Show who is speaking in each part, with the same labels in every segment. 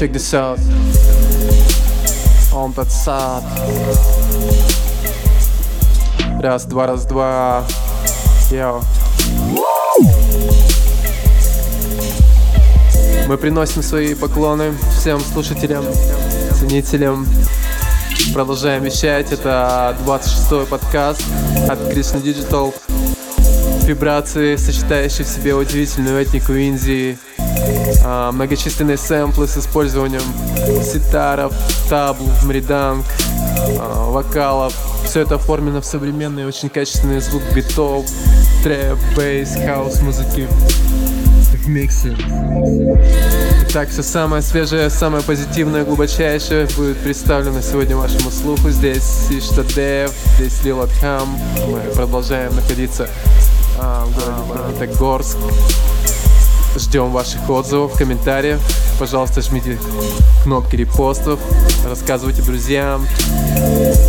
Speaker 1: Check this out. Он тот сад. Раз, два, раз, два. Йоу. Мы приносим свои поклоны всем слушателям, ценителям. Продолжаем вещать. Это 26-й подкаст от Krishna Digital. Вибрации, сочетающие в себе удивительную этнику Индии, многочисленные сэмплы с использованием ситаров, табл, мриданг, а, вокалов. Все это оформлено в современный, очень качественный звук битов, трэп, bass, хаус музыки в миксе. Итак, все самое свежее, самое позитивное, глубочайшее будет представлено сегодня вашему слуху. Здесь Ишта Дев, здесь Лил Хам. Мы продолжаем находиться а, в городе Магнитогорск. Ждем ваших отзывов, комментариев. Пожалуйста, жмите кнопки репостов, рассказывайте друзьям,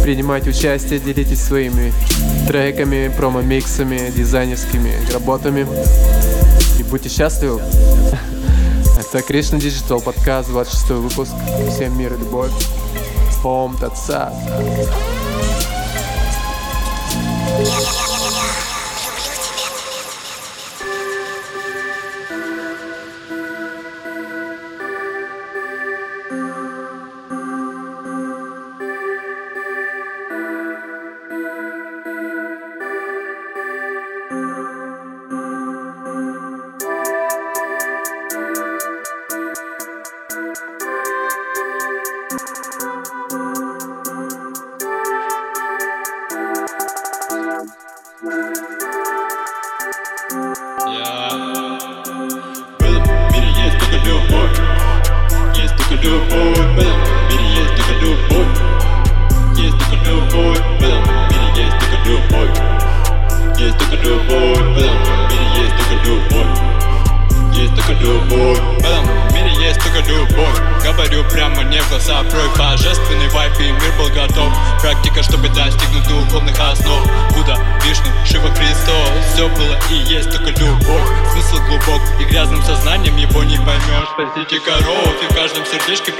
Speaker 1: принимайте участие, делитесь своими треками, промо-миксами, дизайнерскими работами. И будьте счастливы. Это Кришна Digital подкаст, 26 выпуск. Всем мир и любовь. Ом Татсат.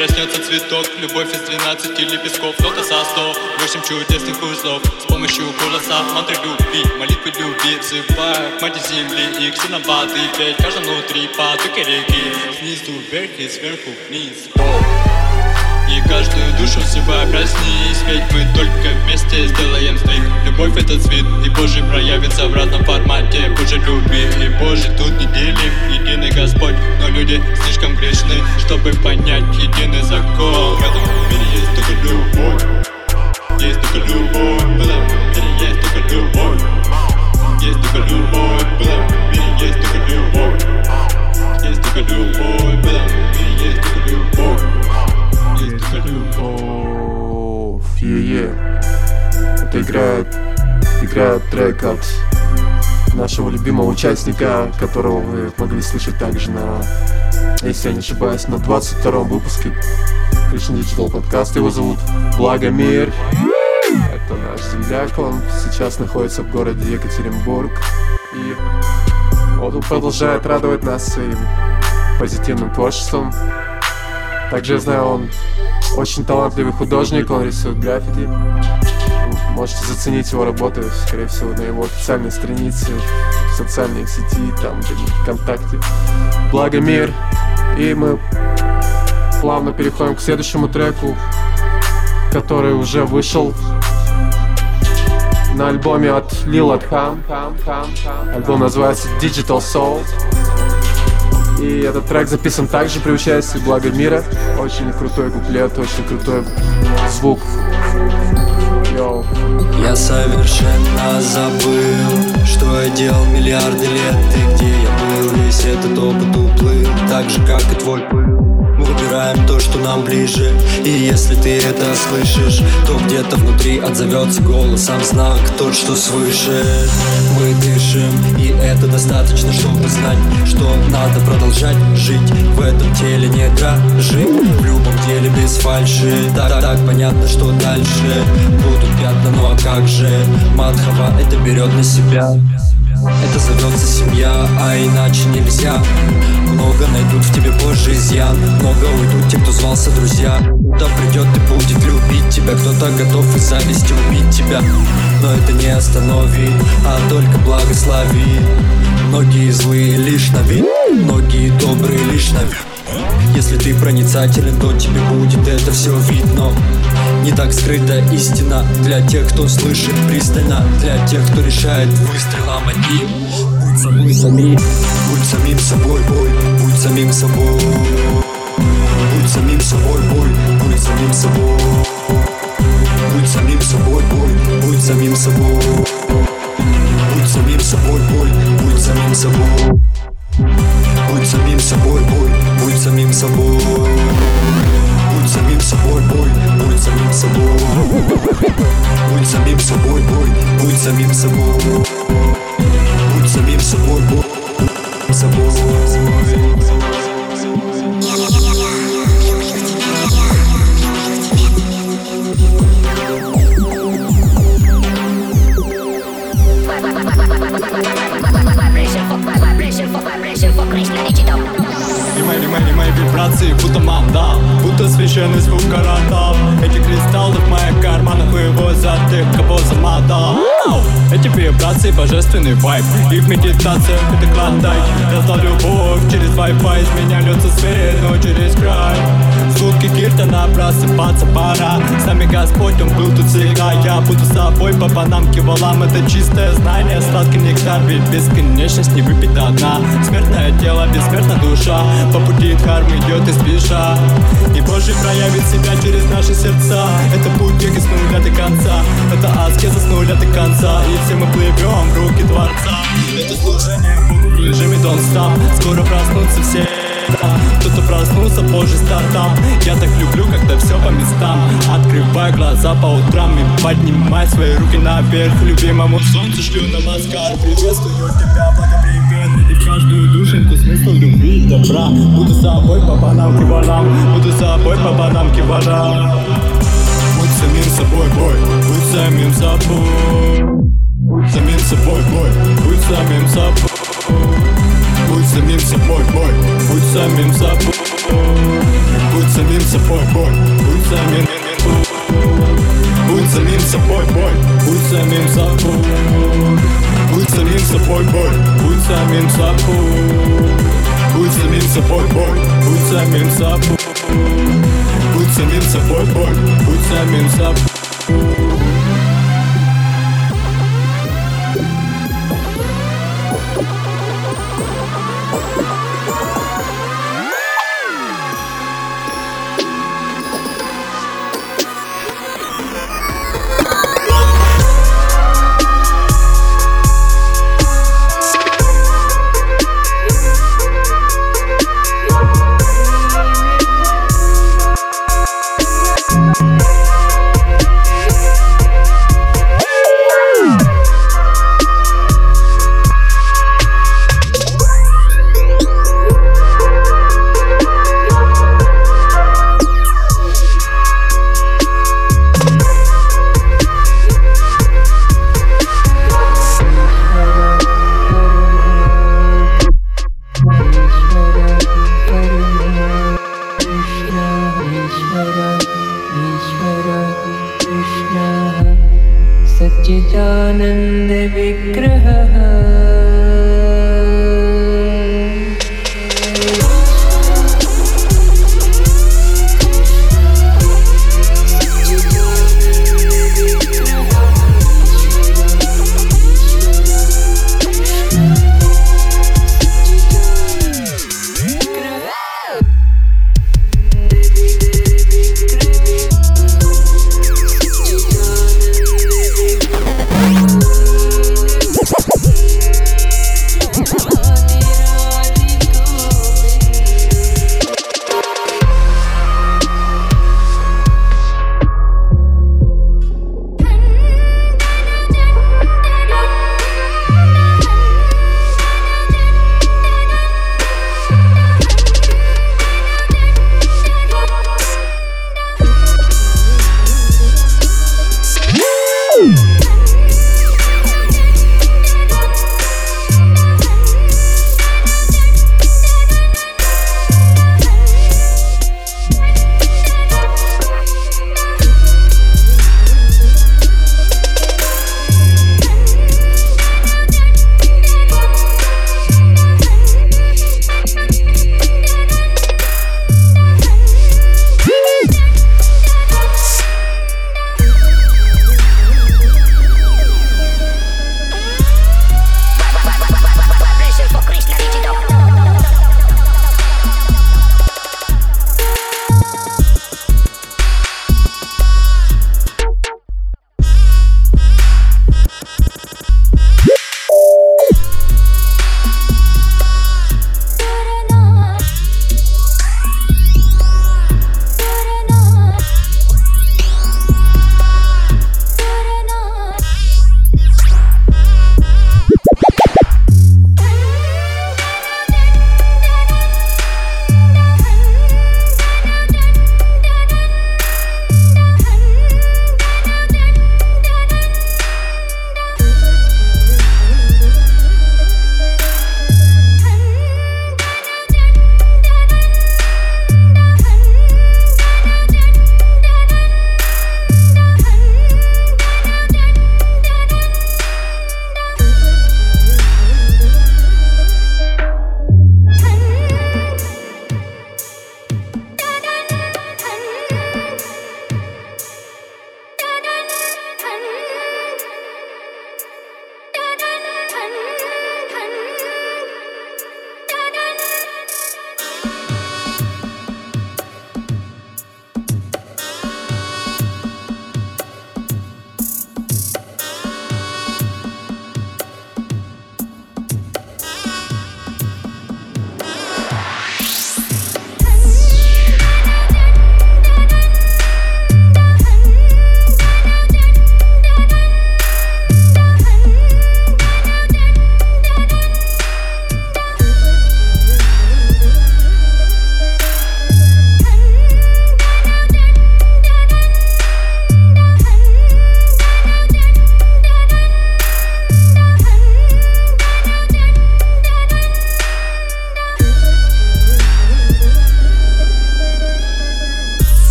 Speaker 2: Проснется цветок Любовь из 12 лепестков Нота со 100 Восемь чудесных узлов. С помощью голоса мантры любви Молитвы любви Взывая к мать земли И ксенобаты Петь в каждом внутри потоки реки. Снизу вверх и сверху вниз каждую душу себя проснись. Ведь мы только вместе сделаем сдвиг Любовь это цвет, и Божий проявится в разном формате. Боже люби, и Божий тут не делим Единый Господь, но люди слишком грешны Чтобы понять единый закон. В этом мире есть только любовь. Есть только любовь. В этом мире есть только любовь. Есть только любовь. В этом мире есть только любовь. Есть только любовь. В этом мире есть только любовь
Speaker 1: Любовь, е Это играет, играет трек от нашего любимого участника, которого вы могли слышать также на, если я не ошибаюсь, на 22 выпуске Кришна Digital подкаст. Его зовут Благомир. Это наш земляк, он сейчас находится в городе Екатеринбург. И он продолжает радовать нас своим позитивным творчеством. Также я знаю, он очень талантливый художник, он рисует граффити. Можете заценить его работы, скорее всего, на его официальной странице, в социальной сети, там, ВКонтакте. Благо мир. И мы плавно переходим к следующему треку, который уже вышел на альбоме от Lil Adham. Альбом называется Digital Soul. Этот трек записан также при участии Блага Мира. Очень крутой куплет, очень крутой звук. Йоу.
Speaker 3: Я совершенно забыл, что я делал миллиарды лет И где я был, весь этот опыт уплыл Так же, как и твой пыл выбираем то, что нам ближе. И если ты это слышишь То где-то внутри отзовется голосом знак Тот, что свыше. Мы дышим, и это достаточно, чтобы знать Что надо продолжать жить. В этом теле не дрожи В любом деле без фальши. Так, так, понятно, что дальше Будут пятна, ну а как же? Мадхава это берет на себя Это зовется семья, а иначе нельзя. Много найдут в тебе позже изъян Много уйдут те, кто звался друзья. Кто придет и будет любить тебя. Кто-то готов из зависти убить тебя. Но это не остановит, а только благословит. Многие злые лишь на вид Многие добрые лишь на вид. Если ты проницателен, то тебе будет это все видно Не так скрыта истина Для тех, кто слышит пристально Для тех, кто решает выстрелом одним. Будь собой самим Будь самим собой, бой Будь самим собой. Будь самим собой, бой Будь самим собой. Будь самим собой, бой Будь самим собой. Будь самим собой, бой Будь самим собой. Будь самим собой, бой Будь самим собой собой, бой. Будь самим собой. Будь самим собой, бой. Собой
Speaker 2: ремай, ремай, вибрации, будто манда Будто священный звук карата Эти кристаллы в моих карманах вывозят тех, кого замата Эти вибрации, божественный вайб. Их медитация, это клондайк. Раздал любовь через Wi-Fi Из меня льется свет, но через край Звуки киртана, просыпаться пора. С нами Господь, Он был тут всегда. Я буду с собой по банамке валам Это чистое знание, сладкий нектар Ведь бесконечность не выпить до дна Смертное тело, бессмертная душа. По пути дхармы идет и спеша. И Божий проявит себя через наши сердца. Это путь века с нуля до конца. Это аскеза с нуля до конца. И все мы плывем в руки Творца. Это служение Богу в режиме Don't Stop Скоро проснутся все кто-то проснулся позже стартам. Я так люблю, когда все по местам. Открывай глаза по утрам и поднимай свои руки наверх Любимому. Солнцу шлю на маскар Приветствую тебя, благоприятно И каждую душеньку смысл любви и добра. Буду с собой по банамке ворам Буду с собой по банамке ворам Будь самим собой, бой, будь самим собой. Будь самим собой, бой, будь самим собой. Будь самим собой, бой, будь самим собой Будь самим собой, бой, будь самим Будь самим собой, бой, будь самим собой Будь самим собой, бой, будь самим собой Будь самим собой, бой, будь самим собой Будь самим собой, бой, будь самим собой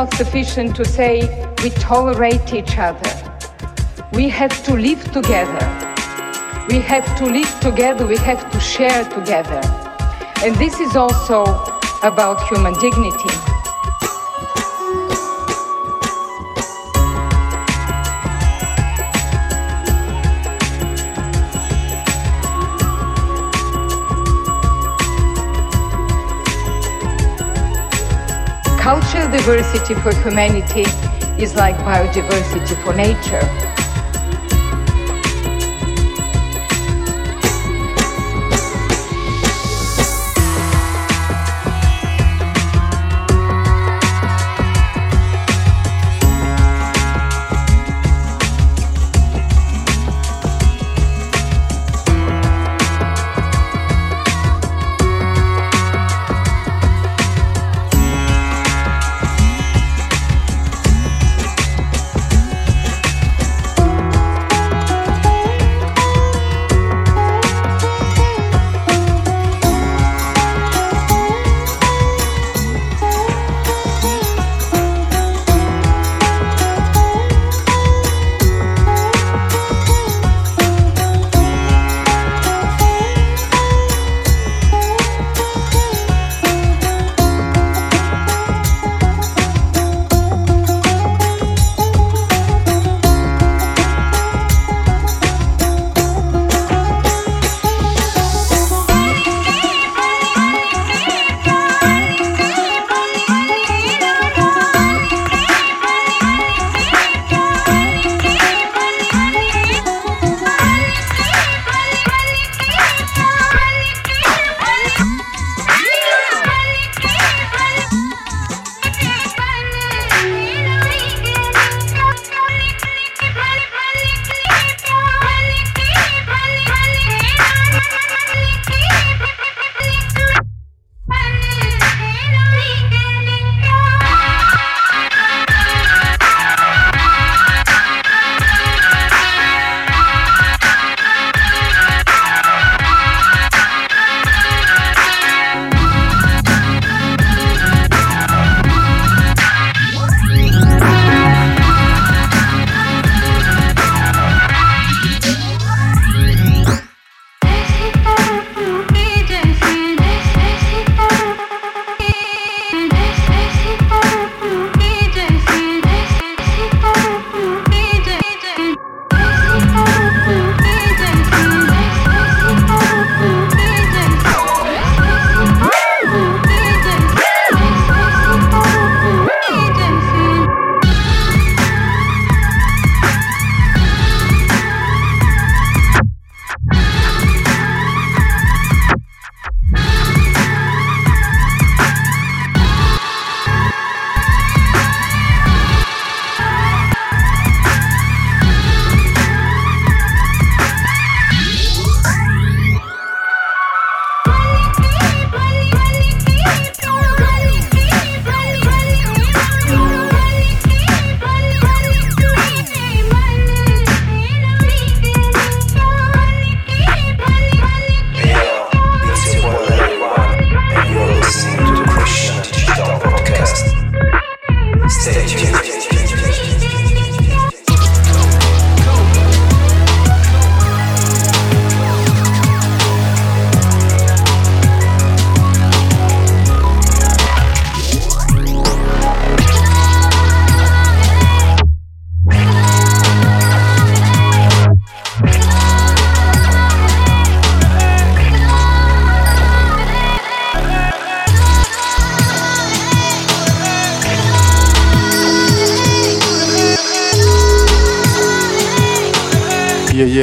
Speaker 4: not sufficient to say we tolerate each other. We have to live together. We have to live together, we have to share together. And this is also about human dignity. Cultural diversity for humanity is like biodiversity for nature.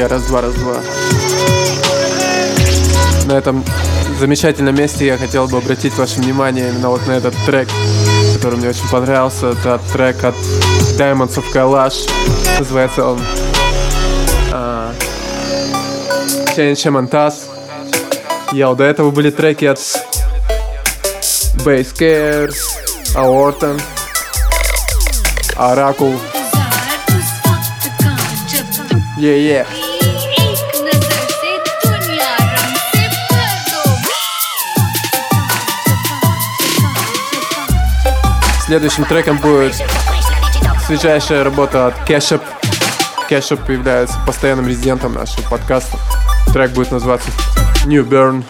Speaker 1: Раз-два, раз-два. На этом замечательном месте я хотел бы обратить ваше внимание именно вот на этот трек, который мне очень понравился. Это трек от Diamonds of Kalash. Называется он а, Change Montas. Я до этого были треки от Base Cares, Aorton, Oracle. Yeah, yeah.
Speaker 5: Следующим треком будет свежайшая работа от Кешеп. Кешеп является постоянным резидентом нашего подкаста. Трек будет называться New Burn.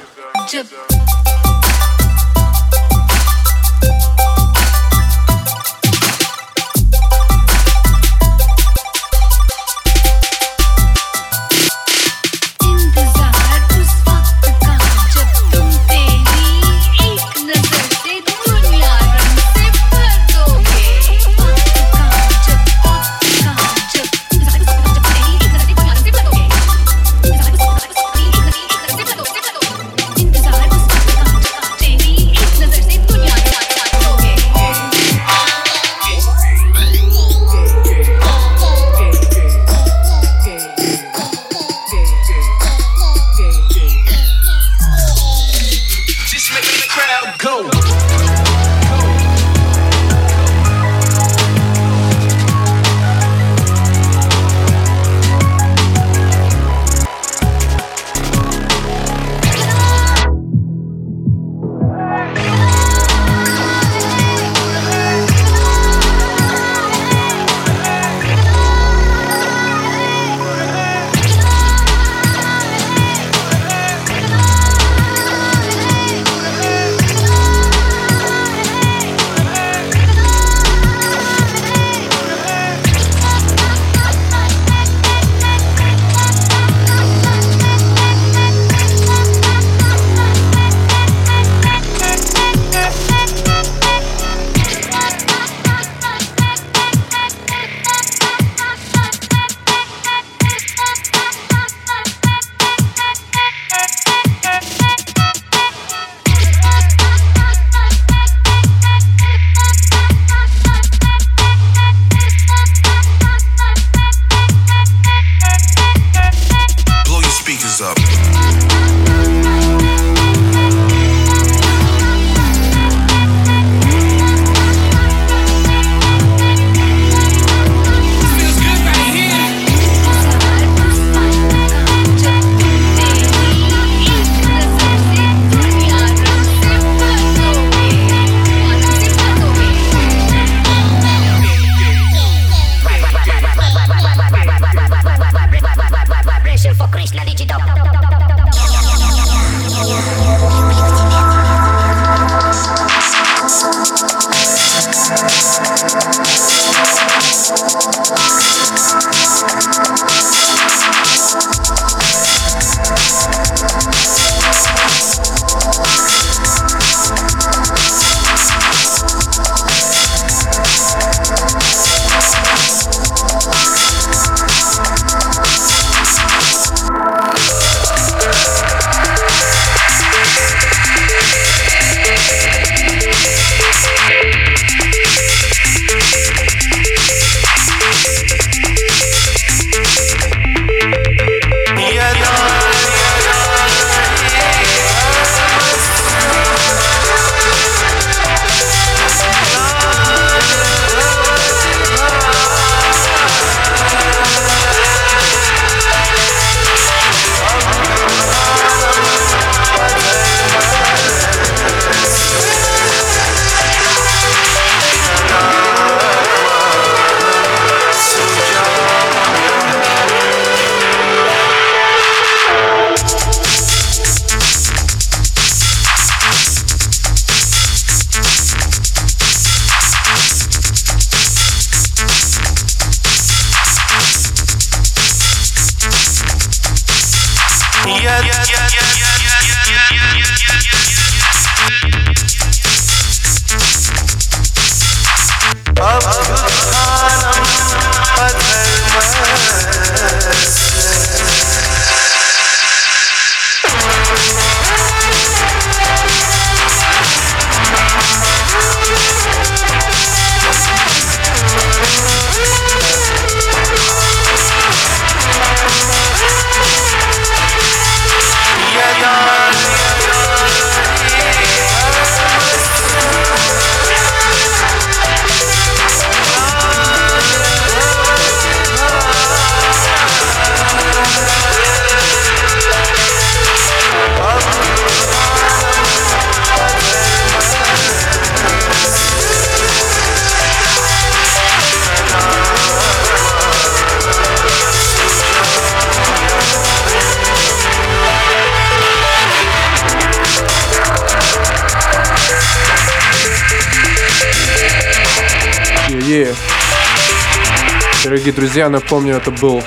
Speaker 1: Дорогие друзья, напомню, это был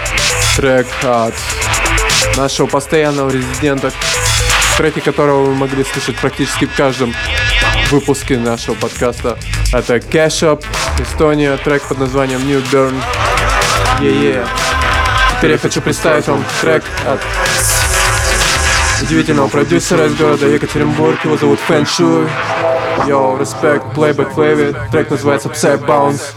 Speaker 1: трек от нашего постоянного резидента, треки которого вы могли слышать практически в каждом выпуске нашего подкаста. Это Cash Up, Эстония, трек под названием New Burn. Е-е. Теперь я хочу представить вам трек от удивительного продюсера из города Екатеринбург. Его зовут Фэн Шуй. Йоу, респект, Playback Flavor. Трек называется Psy Bounce.